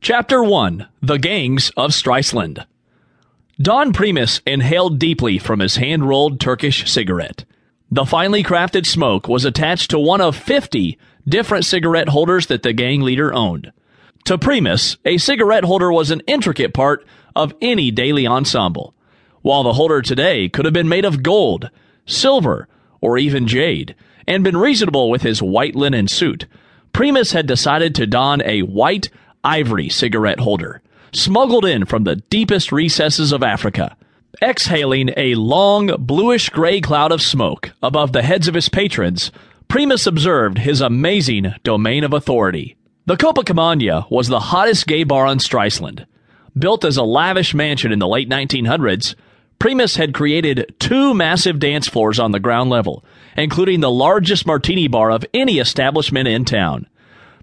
Chapter 1 The Gangs of Streisland. Don Premas inhaled deeply from his hand rolled Turkish cigarette. The finely crafted smoke was attached to one of 50 different cigarette holders that the gang leader owned. To Premas, a cigarette holder was an intricate part of any daily ensemble, while the holder today could have been made of gold, silver, or even jade, and been reasonable with his white linen suit. Premas had decided to don a white ivory cigarette holder, smuggled in from the deepest recesses of Africa. Exhaling a long, bluish gray cloud of smoke above the heads of his patrons, Premas observed his amazing domain of authority. The Copacabana was the hottest gay bar on Streisland. Built as a lavish mansion in the late 1900s, Premas had created two massive dance floors on the ground level, including the largest martini bar of any establishment in town.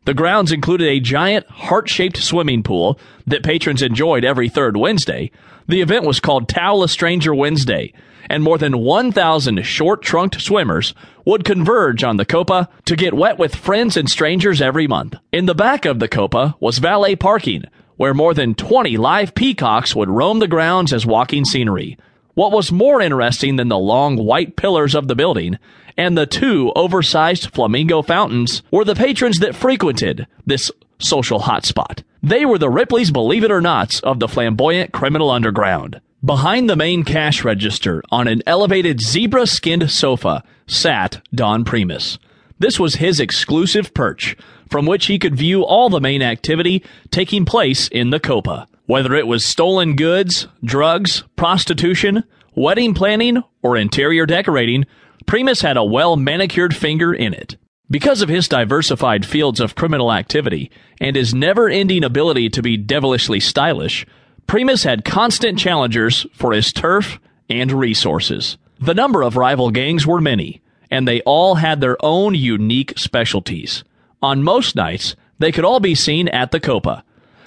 The grounds included a giant heart shaped swimming pool that patrons enjoyed every third Wednesday. The event was called Towel a Stranger Wednesday, and more than 1,000 short trunked swimmers would converge on the Copa to get wet with friends and strangers every month. In the back of the Copa was valet parking, where more than 20 live peacocks would roam the grounds as walking scenery. What was more interesting than the long white pillars of the building and the two oversized flamingo fountains were the patrons that frequented this social hotspot. They were the Ripley's Believe It or Nots of the flamboyant criminal underground. Behind the main cash register, on an elevated zebra skinned sofa, sat Don Premas. This was his exclusive perch, from which he could view all the main activity taking place in the Copa. Whether it was stolen goods, drugs, prostitution, wedding planning, or interior decorating, Premas had a well manicured finger in it. Because of his diversified fields of criminal activity and his never ending ability to be devilishly stylish, Premas had constant challengers for his turf and resources. The number of rival gangs were many, and they all had their own unique specialties. On most nights, they could all be seen at the Copa,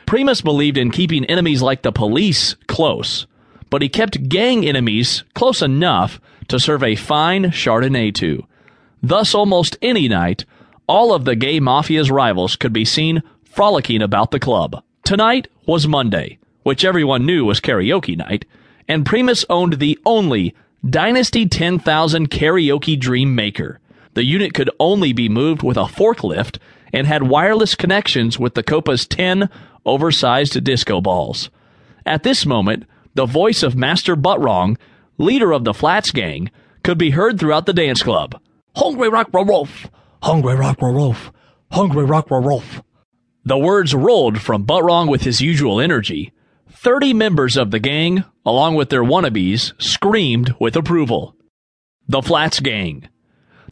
Premas believed in keeping enemies like the police close, but he kept gang enemies close enough to serve a fine Chardonnay to. Thus, almost any night, all of the gay mafia's rivals could be seen frolicking about the club. Tonight was Monday, which everyone knew was karaoke night, and Premas owned the only Dynasty 10,000 karaoke dream maker. The unit could only be moved with a forklift and had wireless connections with the Copa's 10 oversized disco balls. At this moment, the voice of Master Buttrong, leader of the Flats gang, could be heard throughout the dance club. Hungry rock wolf, hungry rock wolf, hungry rock wolf. The words rolled from Buttrong with his usual energy. Thirty members of the gang, along with their wannabes, screamed with approval. The Flats Gang.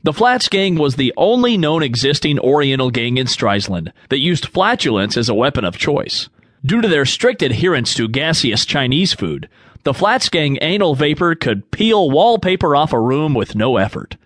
The Flats Gang was the only known existing Oriental gang in Streisland that used flatulence as a weapon of choice. Due to their strict adherence to gaseous Chinese food, the Flats Gang anal vapor could peel wallpaper off a room with no effort.